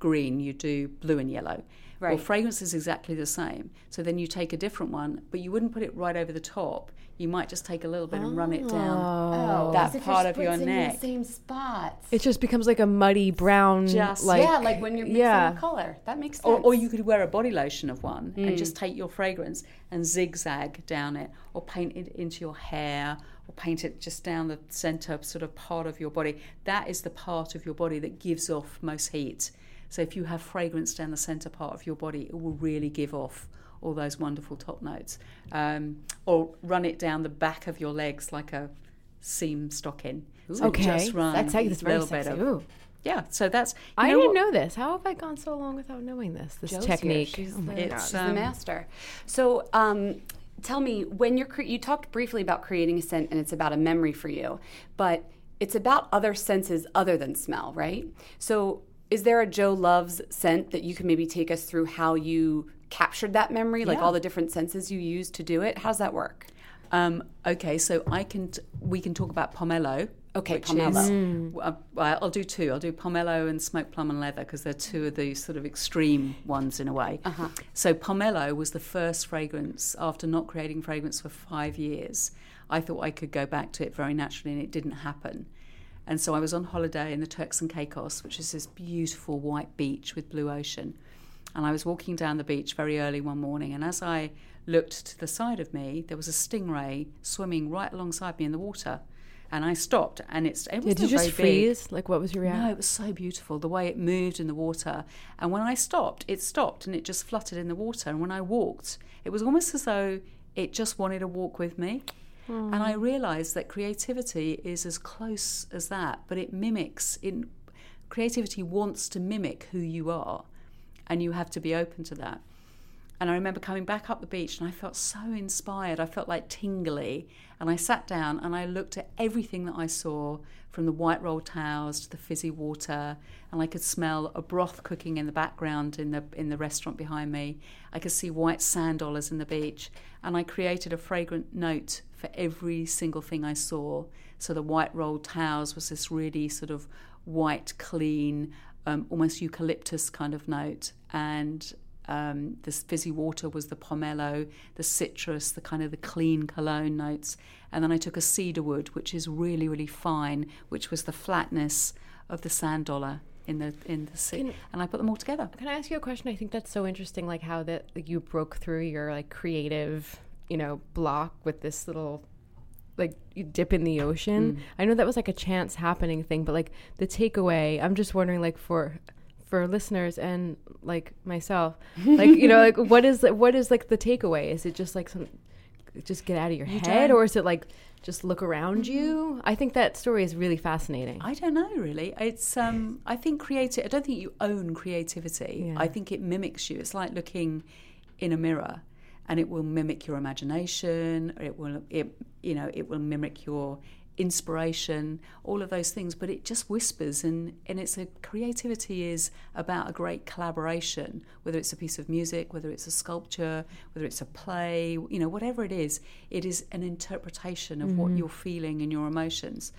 green, you do blue and yellow. Well, fragrance is exactly the same. So then you take a different one, but you wouldn't put it right over the top. You might just take a little bit and run it down Oh, that as if part of your spritzing in neck. the same spots. It just becomes like a muddy brown, Just- like yeah, like when you're mixing yeah. a color. That makes sense. Or, or you could wear a body lotion of one and Hmm. just take your fragrance and zigzag down it, or paint it into your hair, or paint it just down the center sort of part of your body. That is the part of your body that gives off most heat. So if you have fragrance down the center part of your body, it will really give off all those wonderful top notes. Um, or run it down the back of your legs like a seam stocking. So Okay, just run that's sexy. That's a very little bit sexy. of- yeah, so that's. I know didn't know this. How have I gone so long without knowing this? This Jo's here. technique. She's Oh my the, God. It's, she's the um, master. So, um, tell me when you're cre- you talked briefly about creating a scent, and it's about a memory for you, but it's about other senses other than smell, right? So, is there a Jo Loves scent that you can maybe take us through how you captured that memory, like Yeah. all the different senses you used to do it? How's that work? Um, okay, so I can t- we can talk about pomelo. Okay, pomelo. Is, uh, I'll do two. I'll do pomelo and smoked plum and leather because they're two of the sort of extreme ones in a way. Uh-huh. So pomelo was the first fragrance after not creating fragrance for five years. I thought I could go back to it very naturally, and it didn't happen. And so I was on holiday in the Turks and Caicos, which is this beautiful white beach with blue ocean. And I was walking down the beach very early one morning, and as I looked to the side of me, there was a stingray swimming right alongside me in the water. And I stopped, and it's it was Did you just very big. freeze? Like, what was your reaction? No, it was so beautiful the way it moved in the water. And when I stopped, it stopped and it just fluttered in the water. And when I walked, it was almost as though it just wanted to walk with me. And I hmm. realized that creativity is as close as that, but it mimics. In creativity wants to mimic who you are, and you have to be open to that. And I remember coming back up the beach and I felt so inspired. I felt like tingly. And I sat down and I looked at everything that I saw from the white rolled towels to the fizzy water. And I could smell a broth cooking in the background in the, in the restaurant behind me. I could see white sand dollars in the beach. And I created a fragrant note for every single thing I saw. So the white rolled towels was this really sort of white, clean, um, almost eucalyptus kind of note. And um, this fizzy water was the pomelo, the citrus, the kind of the clean cologne notes, and then I took a cedar wood, which is really really fine, which was the flatness of the sand dollar in the in the sea, and I put them all together. Can I ask you a question? I think that's so interesting, like how that like, you broke through your like creative, you know, block with this little like you dip in the ocean. I know that was like a chance happening thing, but like the takeaway, I'm just wondering like for for listeners and like myself, like you know, like what is what is like the takeaway? Is it just like some just get out of your head don't- or is it like just look around you? I think that story is really fascinating. I don't know really. It's um I think creative I don't think you own creativity. Yeah. I think it mimics you. It's like looking in a mirror and it will mimic your imagination, it will it you know, it will mimic your inspiration, all of those things, but it just whispers and, and it's a creativity is about a great collaboration, whether it's a piece of music, whether it's a sculpture, whether it's a play, you know, whatever it is, it is an interpretation of what mm-hmm. you're feeling and your emotions.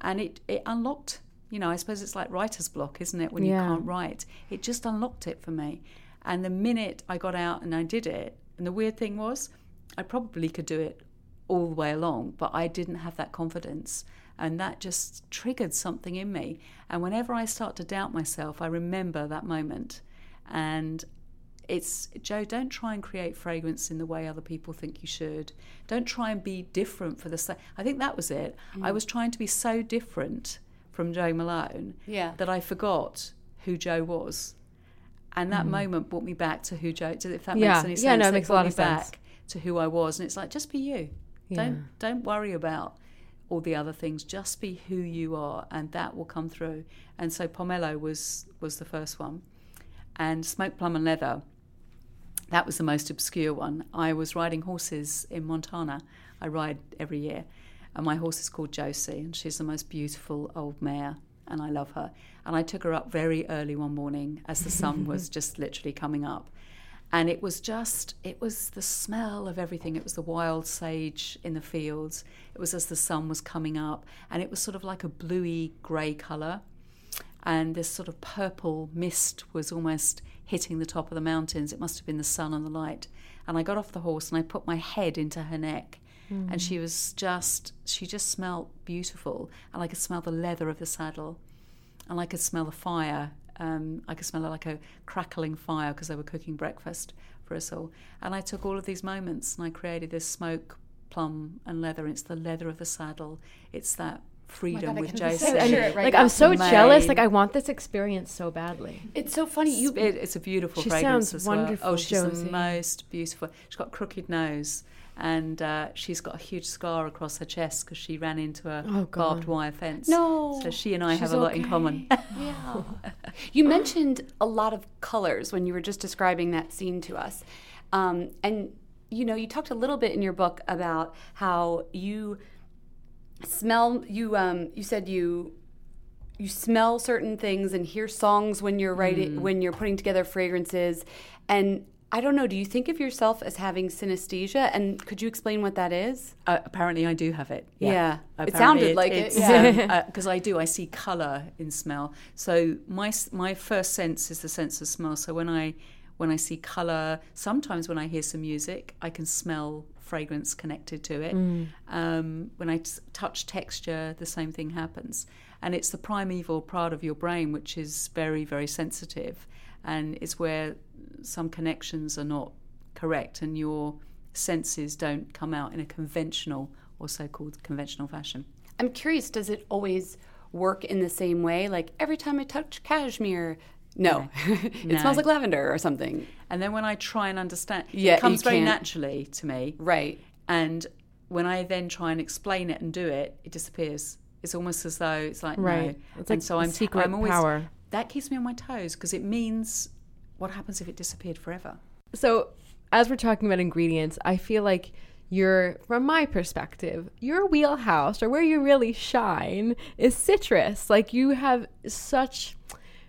And it, it unlocked, you know, I suppose it's like writer's block, isn't it, when Yeah. you can't write? It just unlocked it for me. And the minute I got out and I did it, and the weird thing was, I probably could do it all the way along, but I didn't have that confidence. And that just triggered something in me. And whenever I start to doubt myself, I remember that moment. And it's Jo, don't try and create fragrance in the way other people think you should. Don't try and be different for the sake. I think that was it. I mm. was trying to be so different from Jo Malone Yeah. that I forgot who Jo was. And that mm-hmm. moment brought me back to who Jo. If that Yeah. makes any sense, Yeah, no, it makes a brought lot me of sense. back to who I was, and it's like just be you. Don't don't worry about all the other things. Just be who you are, and that will come through. And so pomelo was was the first one, and smoked plum and leather. That was the most obscure one. I was riding horses in Montana. I ride every year, and my horse is called Josie, and she's the most beautiful old mare, and I love her. And I took her up very early one morning as the sun was just literally coming up, and it was just it was the smell of everything. It was the wild sage in the fields. It was as the sun was coming up, and it was sort of like a bluey grey colour and this sort of purple mist was almost hitting the top of the mountains. It must have been the sun and the light. And I got off the horse and I put my head into her neck. And hmm. she was just, she just smelled beautiful. And I could smell the leather of the saddle. And I could smell the fire. Um, I could smell it like a crackling fire because they were cooking breakfast for us all. And I took all of these moments and I created this smoke, plum, and leather. It's the leather of the saddle. It's that freedom with Josie. And, like I'm so Mane. jealous. Like I want this experience so badly. It's so funny. You It, it's a beautiful She fragrance sounds as well. wonderful, Oh, she's Josie. the most beautiful. She's got a crooked nose, and uh, she's got a huge scar across her chest because she ran into a Oh, barbed wire fence. No. so she and I have a lot in common. yeah. You mentioned a lot of colors when you were just describing that scene to us. Um, and, you know, you talked a little bit in your book about how you smell, you, um, you said you. You smell certain things and hear songs when you're writing, when you're putting together fragrances, and I don't know. Do you think of yourself as having synesthesia? And could you explain what that is? Uh, apparently, I do have it. Yeah. It Apparently sounded like it, it's, yeah. Because I do. I see colour in smell. So my my first sense is the sense of smell. So when I when I see colour, sometimes when I hear some music, I can smell fragrance connected to it. Um, when I t- touch texture, the same thing happens. And it's the primeval part of your brain which is very very sensitive, and it's where some connections are not correct, and your senses don't come out in a conventional or so-called conventional fashion. I'm curious, does it always work in the same way? Like every time I touch cashmere, no, it No. smells like lavender or something. And then when I try and understand, Yeah, it comes very can't- naturally to me. Right. And when I then try and explain it and do it, it disappears. It's almost as though it's like Right. no. It's and like so I'm secret I'm always, power. That keeps me on my toes because it means what happens if it disappeared forever. So, as we're talking about ingredients, I feel like you're, from my perspective, your wheelhouse or where you really shine is citrus. Like you have such.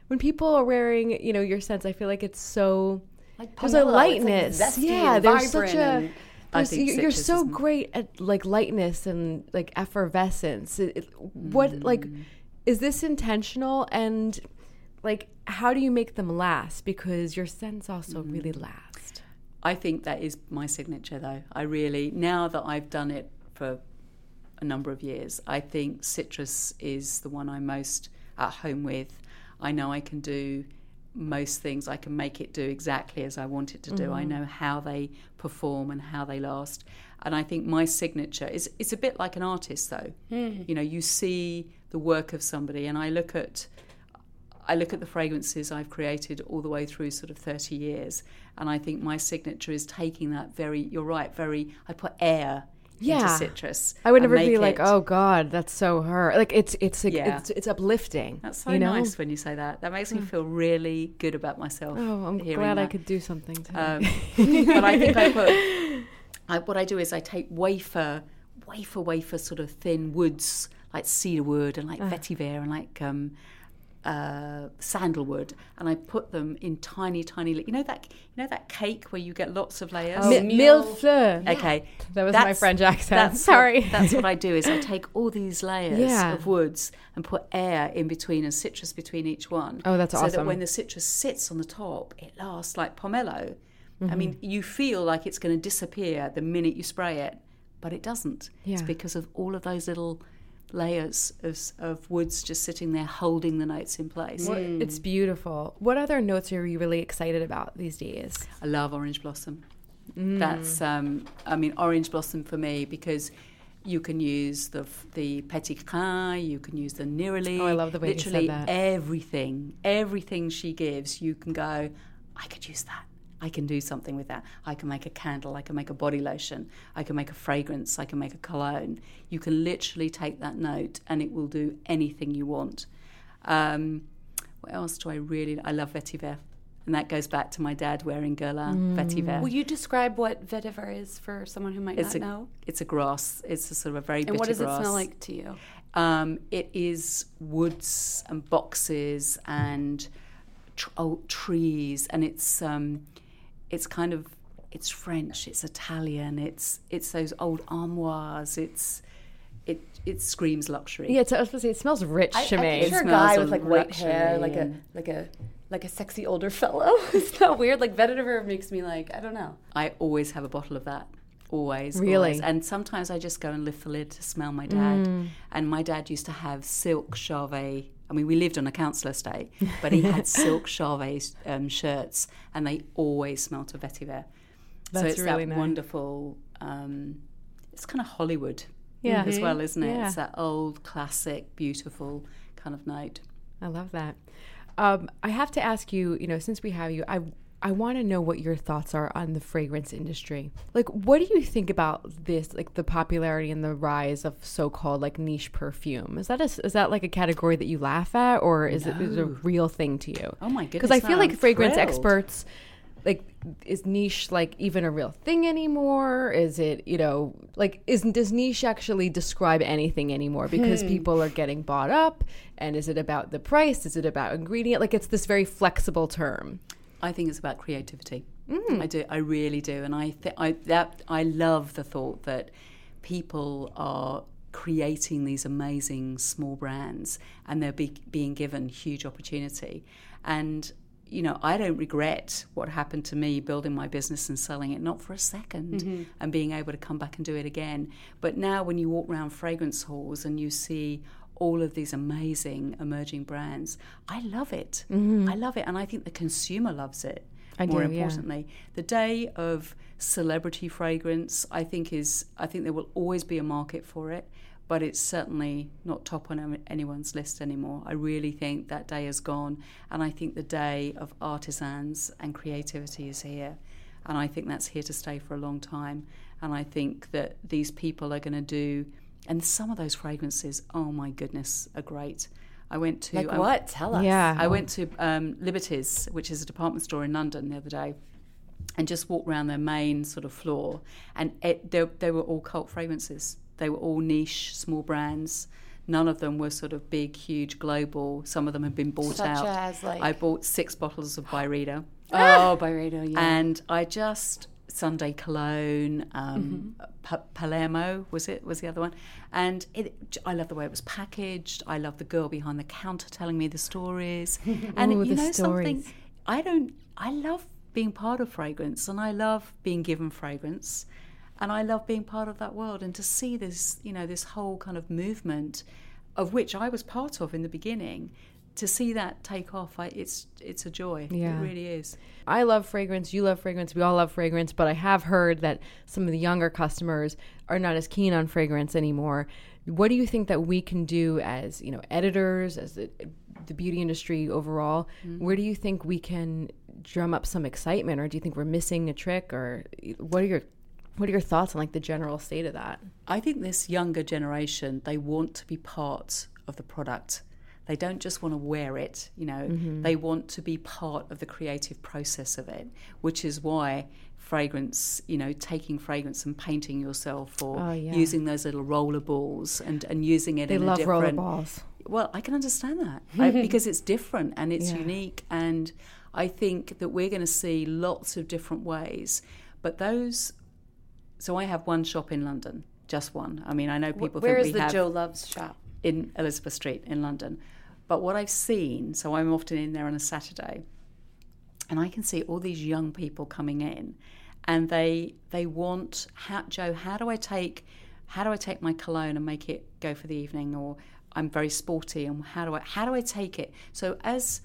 When people are wearing, you know, your scents, I feel like it's so. Like there's a like, lightness. zesty yeah, there's such a. there's- you're so great at like lightness and like effervescence. It- it- What mm. like is this intentional and like how do you make them last? Because your scents also mm-hmm. really last. I think that is my signature, though. I really, now that I've done it for a number of years, I think citrus is the one I'm most at home with. I know I can do most things, I can make it do exactly as I want it to do. I mm-hmm. know how they perform and how they last. And I think my signature is it's a bit like an artist, though. Mm-hmm. You know, you see the work of somebody, and I look at I look at the fragrances I've created all the way through sort of 30 years, and I think my signature is taking that very, you're right, very, I put air Yeah. citrus. I would never be like, it- oh God, that's so her. Like it's it's Yeah. it's it's uplifting. That's so you know? nice when you say that. That makes me feel really good about myself. Oh, I'm glad I could do something today. Um, but I think I put, I, what I do is I take wafer, wafer, wafer sort of thin woods, like cedar wood and like vetiver and like um, uh, sandalwood, and I put them in tiny, tiny, li- you know that, you know that cake where you get lots of layers. Mi- millefleur. Okay, That was my French accent. That's Sorry. What, that's what I do. Is I take all these layers Yeah. of woods and put air in between and citrus between each one. Oh, that's awesome. so that when the citrus sits on the top, it lasts like pomelo. Mm-hmm. I mean, you feel like it's going to disappear the minute you spray it, but it doesn't. It's because of all of those little layers of, of woods just sitting there holding the notes in place. What- It's beautiful. What other notes are you really excited about these days? I love orange blossom. Mm. That's, um, I mean, orange blossom for me because you can use the the petitgrain, you can use the neroli. Oh, I love the way you said Literally that. everything, everything she gives, you can go. I could use that. I can do something with that. I can make a candle, I can make a body lotion, I can make a fragrance, I can make a cologne. You can literally take that note and it will do anything you want. Um, what else do I really I love vetiver. And that goes back to my dad wearing Guerlain vetiver. Will you describe what vetiver is for someone who might it's not a know? it's a grass. It's a sort of a very And bitter what does grass. it smell like to you? Um, it is woods and boxes and tr- old trees, and it's um, it's kind of it's French, it's Italian, it's it's those old armoires. It's it it screams luxury. Yeah, so I was supposed to say it smells rich to me. I picture a guy with like white hair, luxury like a like a like a sexy older fellow. It's not weird. Like vetiver makes me like I don't know. I always have a bottle of that. Always, Really? always. And sometimes I just go and lift the lid to smell my dad. And my dad used to have silk Charvet. I mean, we lived on a council estate, but he had silk Charvet um, shirts, and they always smelled of vetiver. so it's really that nice. wonderful. Um, it's kind of Hollywood, Yeah. as well, isn't it? Yeah. It's that old, classic, beautiful kind of note. I love that. Um, I have to ask you, you know, since we have you, I I want to know what your thoughts are on the fragrance industry. Like, what do you think about this, like the popularity and the rise of so-called like niche perfume? Is that a, is that like a category that you laugh at, or is it is it a real thing to you? Oh my goodness! Because I feel no, like I'm fragrance thrilled. experts, like, is niche like even a real thing anymore? Is it you know like isn't does niche actually describe anything anymore? Because Hmm. people are getting bought up, and is it about the price? Is it about ingredient? Like it's this very flexible term. I think it's about creativity. Mm. I do. I really do, and I th- I that I love the thought that people are creating these amazing small brands, and they're be- being given huge opportunity. And you know, I don't regret what happened to me building my business and selling it, not for a 2nd and being able to come back and do it again. But now, when you walk around fragrance halls and you see all of these amazing emerging brands, I love it. Mm-hmm. I love it, and I think the consumer loves it. I more do, yeah. importantly, the day of celebrity fragrance, I think is I think there will always be a market for it, but it's certainly not top on anyone's list anymore. I really think that day is gone, and I think the day of artisans and creativity is here, and I think that's here to stay for a long time. And I think that these people are going to do, and some of those fragrances, oh my goodness, are great. I went to Like um, what? Tell us. Yeah. I went to um, Liberty's, which is a department store in London, the other day, and just walked around their main sort of floor, and it, they, they were all cult fragrances. They were all niche, small brands. None of them were sort of big, huge, global. Some of them had been bought Such out. as, like- I bought six bottles of Byredo, Oh, Byredo, yeah. and I just Sunday Cologne, um, Mm-hmm. Pa- Palermo was it? Was the other one? And it, I love the way it was packaged. I love the girl behind the counter telling me the stories. And Ooh, you the know something? stories. I don't. I love being part of fragrance, and I love being given fragrance, and I love being part of that world. And to see this, you know, this whole kind of movement, of which I was part of in the beginning, to see that take off, I, it's it's a joy. Yeah. It really is. I love fragrance. You love fragrance. We all love fragrance. But I have heard that some of the younger customers are not as keen on fragrance anymore. What do you think that we can do as you know editors, as the, the beauty industry overall? Mm-hmm. Where do you think we can drum up some excitement, or do you think we're missing a trick, or what are your what are your thoughts on like the general state of that? I think this younger generation, they want to be part of the product. They don't just want to wear it, you know, mm-hmm. they want to be part of the creative process of it, which is why fragrance, you know, taking fragrance and painting yourself or Oh, yeah. using those little roller balls and, and using it They in a love different roller balls. well, I can understand that I, because it's different and it's Yeah. unique, and I think that we're going to see lots of different ways. But those, so I have one shop in London, just one. I mean, I know people Where think is we the have Jo Loves shop? in Elizabeth Street in London. But what I've seen, so I'm often in there on a Saturday, and I can see all these young people coming in, and they they want how, Jo. How do I take how do I take my cologne and make it go for the evening? Or I'm very sporty, and how do I how do I take it? So as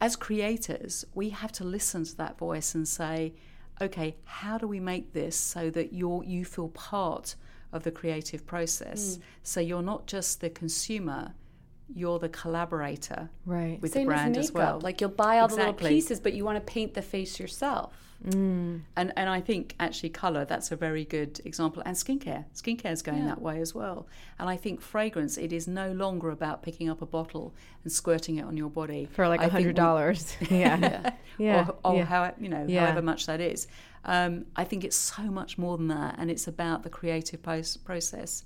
as creators, we have to listen to that voice and say, okay, how do we make this so that you're you feel part of the creative process? Mm. So you're not just the consumer, you're the collaborator Right. with Same the brand as as, makeup. well. Like you'll buy all the Exactly. little pieces, but you want to paint the face yourself. and and I think actually color that's a very good example and skincare skincare is going that way as well and I think fragrance it is no longer about picking up a bottle and squirting it on your body For like I a think hundred dollars. Yeah. yeah. or, or yeah. how you know Yeah. however much that is um, I think it's so much more than that and it's about the creative pos- process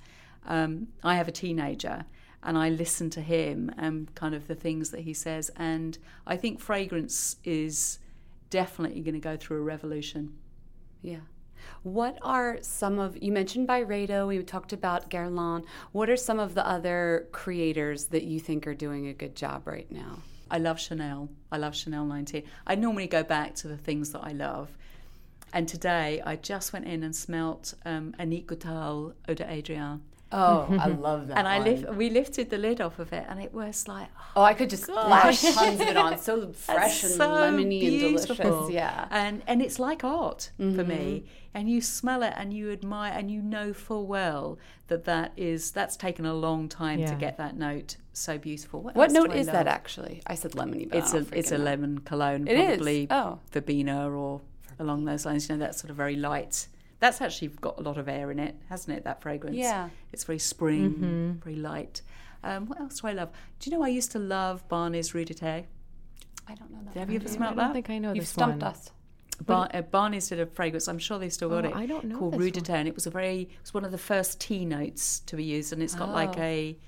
um, I have a teenager and I listen to him and kind of the things that he says and I think fragrance is definitely going to go through a revolution Yeah. What are some of you mentioned Byredo, we talked about Guerlain. What are some of the other creators that you think are doing a good job right now? I love Chanel. I love Chanel 19. I normally go back to the things that I love. And today I just went in and smelt um, Annick Goutal Eau d'Hadrien. Oh, I love that. And I lift, we lifted the lid off of it and it was like, Oh, I could just splash tons of it on. So fresh and so lemony and beautiful. delicious. Yeah. And and it's like art for Mm-hmm. me. And you smell it and you admire and you know full well that that is that's taken a long time to get that note so beautiful. What else do note I is that actually? I said lemony, but It's I a don't it's a lemon cologne, It is? probably Oh. verbena or along those lines. You know, that sort of very light. That's actually got a lot of air in it, hasn't it? That fragrance. Yeah. It's very spring, very light. Um, what else do I love? Do you know I used to love Barney's Route du Thé? I don't know that. Have you ever I smelled don't think I know You've this stumped us. Bar- uh, Barney's did a fragrance. I'm sure they've still got Oh, it. I don't know Called this Rue de one. Terre, and it was a very. It was one of the first tea notes to be used, and it's got like Oh. a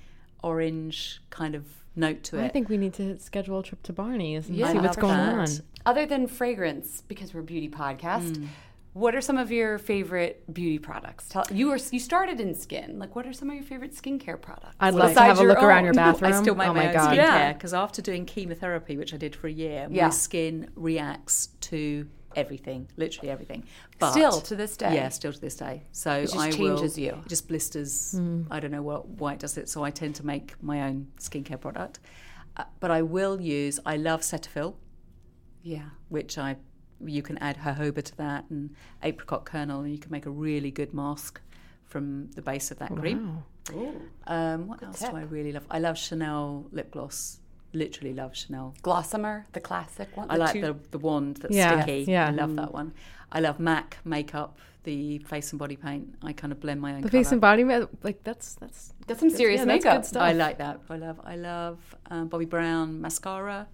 orange kind of note to it. I think we need to schedule a trip to Barney's and Yeah, see what's going sure. on. Other than fragrance, because we're a beauty podcast, what are some of your favorite beauty products? Tell, you were you started in skin. Like, what are some of your favorite skincare products? I'd love to have a your look around your bathroom. I still make oh my, my own god. skincare Yeah. because after doing chemotherapy, which I did for a year, Yeah. my skin reacts to everything, literally everything. But Still to this day? yeah, still to this day. So just I changes will, you. It just blisters. Hmm. I don't know what why it does it. So I tend to make my own skincare product. Uh, but I will use. I love Cetaphil, Yeah. which I you can add jojoba to that and apricot kernel, and you can make a really good mask from the base of that cream. Um, what else tip. do I really love? I love Chanel lip gloss. Literally love Chanel. Glossimer, the classic one. I like two- the the wand that's Yeah, sticky. yeah. I love that one. I love MAC makeup, the face and body paint. I kind of blend my own. The face colour. and body, ma- like that's that's That's some serious yeah, that's makeup. good stuff. I like that. I love. I love um, Bobbi Brown mascara.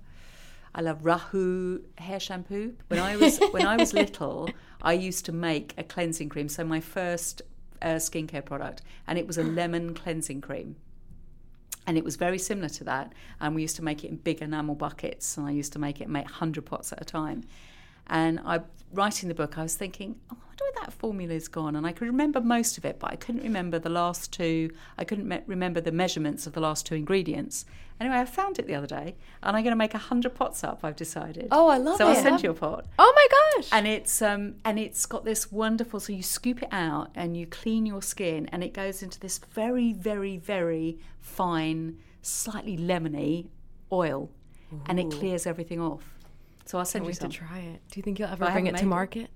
I love Rahua hair shampoo. When I was when I was little, I used to make a cleansing cream. So my first uh, skincare product, and it was a lemon cleansing cream. And it was very similar to that. And we used to make it in big enamel buckets, and I used to make it make hundred pots at a time. And I writing the book, I was thinking, oh, I wonder where that formula's gone. And I could remember most of it, but I couldn't remember the last two. I couldn't me- remember the measurements of the last two ingredients. Anyway, I found it the other day, and I'm going to make hundred pots up. I've decided. Oh, I love so it. So I'll send you a pot. Oh my gosh! And it's um and it's got this wonderful. So you scoop it out and you clean your skin, and it goes into this very, very, very fine, slightly lemony oil, and it clears everything off. So I'll send Can't you wait to try it. Do you think you'll ever I bring it to market? it.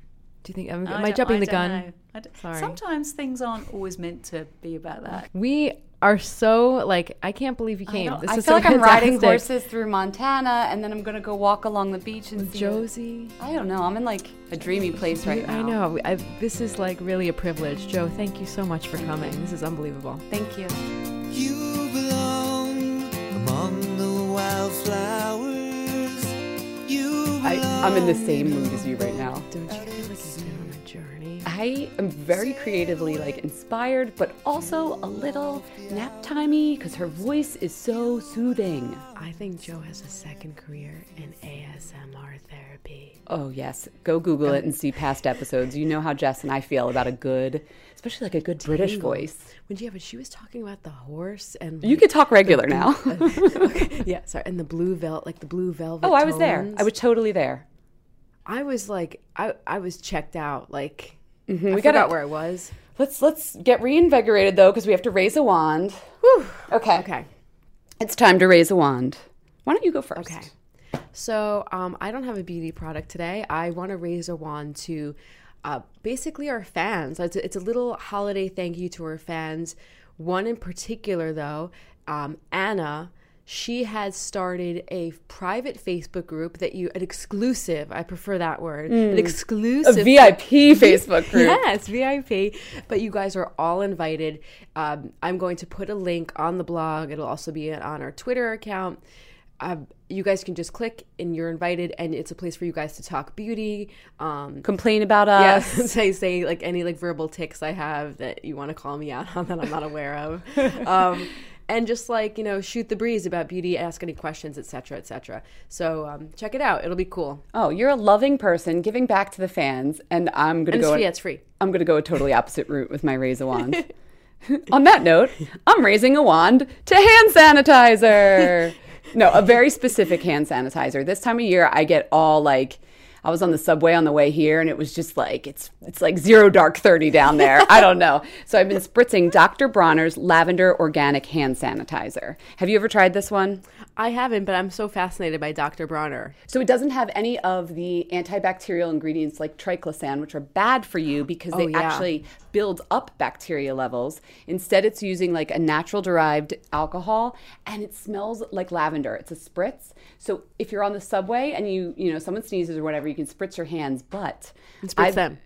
Market? Do you think am, I am I don't- jumping I the don't gun? know. I don't- Sorry. Sometimes things aren't always meant to be about that. We are so like I can't believe you I, came. don't- This I is feel so like I'm riding horses through Montana, and then I'm gonna go walk along the beach and see. Josie. I don't know. I'm in like a dreamy place right now. I know. I, this is like really a privilege. Jo, thank you so much for coming. This is unbelievable. Thank you. You belong among the wildflowers. You I, I'm in the same mood as you right now. Don't you I am very creatively like inspired, but also a little nap timey because her voice is so soothing. I think Jo has a second career in ASMR therapy. Oh yes, go Google it and see past episodes. You know how Jess and I feel about a good, especially like a good British voice. When yeah, but she was talking about the horse and You could talk regular now. okay, yeah, sorry, and the blue velvet, like the blue velvet. oh, I was there. I was totally there. I was like, I, I was checked out. Like, Mm-hmm. I We forgot gotta- where I was. Let's let's get reinvigorated though, because we have to raise a wand. Whew. Okay. Okay, It's time to raise a wand. Why don't you go first? okay. So, um, I don't have a beauty product today. I want to raise a wand to, uh, basically our fans. It's a, it's a little holiday thank you to our fans. One in particular, though, um, Anna. She has started a private Facebook group that you an exclusive. I prefer that word. An A exclusive VIP Facebook group. Yes, VIP. But you guys are all invited. Um, I'm going to put a link on the blog. It'll also be on our Twitter account. Um, you guys can just click and you're invited, and it's a place for you guys to talk beauty. Um, Complain about us. say say like any like verbal ticks I have that you want to call me out on that I'm not aware of. Um, and just like you know, shoot the breeze about beauty, ask any questions, etc., etc. So um, check it out; it'll be cool. Oh, you're a loving person giving back to the fans, and I'm gonna And it's go. free. Yeah, it's free. I'm gonna go a totally opposite route with my raise a wand. On that note, I'm raising a wand to hand sanitizer. no, a very specific hand sanitizer. This time of year, I get all like. I was on the subway on the way here, and it was just like it's it's like zero dark thirty down there. I don't know. So I've been spritzing Dr. Bronner's lavender organic hand sanitizer. Have you ever tried this one? I haven't, but I'm so fascinated by Dr. Bronner. So it doesn't have any of the antibacterial ingredients like triclosan, which are bad for you because oh, they Oh, yeah. actually build up bacteria levels. Instead, it's using like a natural derived alcohol, and it smells like lavender. It's a spritz. So if you're on the subway and you you know someone sneezes or whatever, you can spritz your hands. But Spritz I've- them.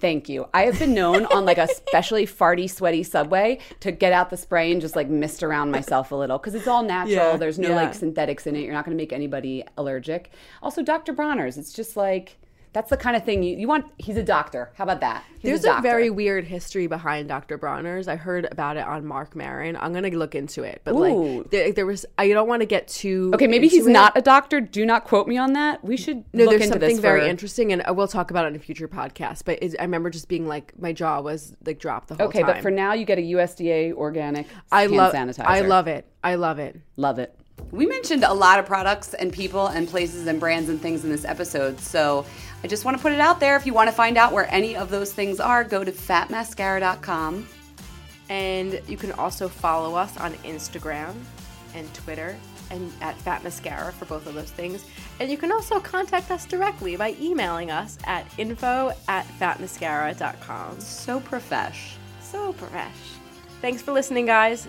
Thank you. I have been known on like a especially farty, sweaty subway to get out the spray and just like mist around myself a little because it's all natural. Yeah, There's no yeah. like synthetics in it. You're not going to make anybody allergic. Also, Dr. Bronner's. It's just like that's the kind of thing you, you want. He's a doctor. How about that? He's There's a, a, very weird history behind Dr. Bronner's. I heard about it on Marc Maron. I'm gonna look into it, but Ooh. like there, there was. I don't want to get too. okay. Maybe into he's it. not a doctor. Do not quote me on that. We should No, look there's into something this very for- interesting, and uh, we'll talk about it in a future podcast. But it, I remember just being like, my jaw was like dropped the whole Okay, time. but for now, you get a USDA organic I hand love, sanitizer. I love it. I love it. Love it. We mentioned a lot of products and people and places and brands and things in this episode. So I just want to put it out there. If you want to find out where any of those things are, go to fatmascara.com. And you can also follow us on Instagram and Twitter and at Fat Mascara for both of those things. And you can also contact us directly by emailing us at info at fatmascara.com. So profesh. So profesh. Thanks for listening, guys.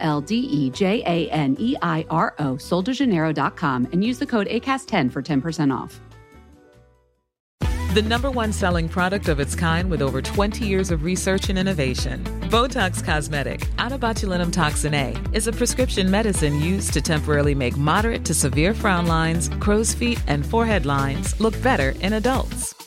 L D E J A N E I R O, soldejaneiro.com, and use the code ACAST10 for 10% off. The number one selling product of its kind with over 20 years of research and innovation. Botox Cosmetic, botulinum toxin A, is a prescription medicine used to temporarily make moderate to severe frown lines, crow's feet, and forehead lines look better in adults.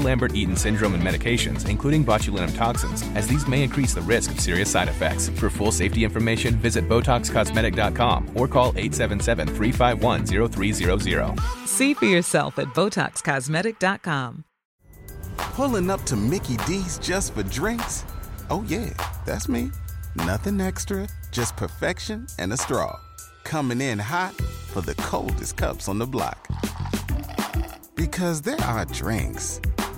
Lambert-Eaton syndrome and medications, including botulinum toxins, as these may increase the risk of serious side effects. For full safety information, visit BotoxCosmetic.com or call 877-351-0300. See for yourself at BotoxCosmetic.com. Pulling up to Mickey D's just for drinks? Oh, yeah, that's me. Nothing extra, just perfection and a straw. Coming in hot for the coldest cups on the block. Because there are drinks,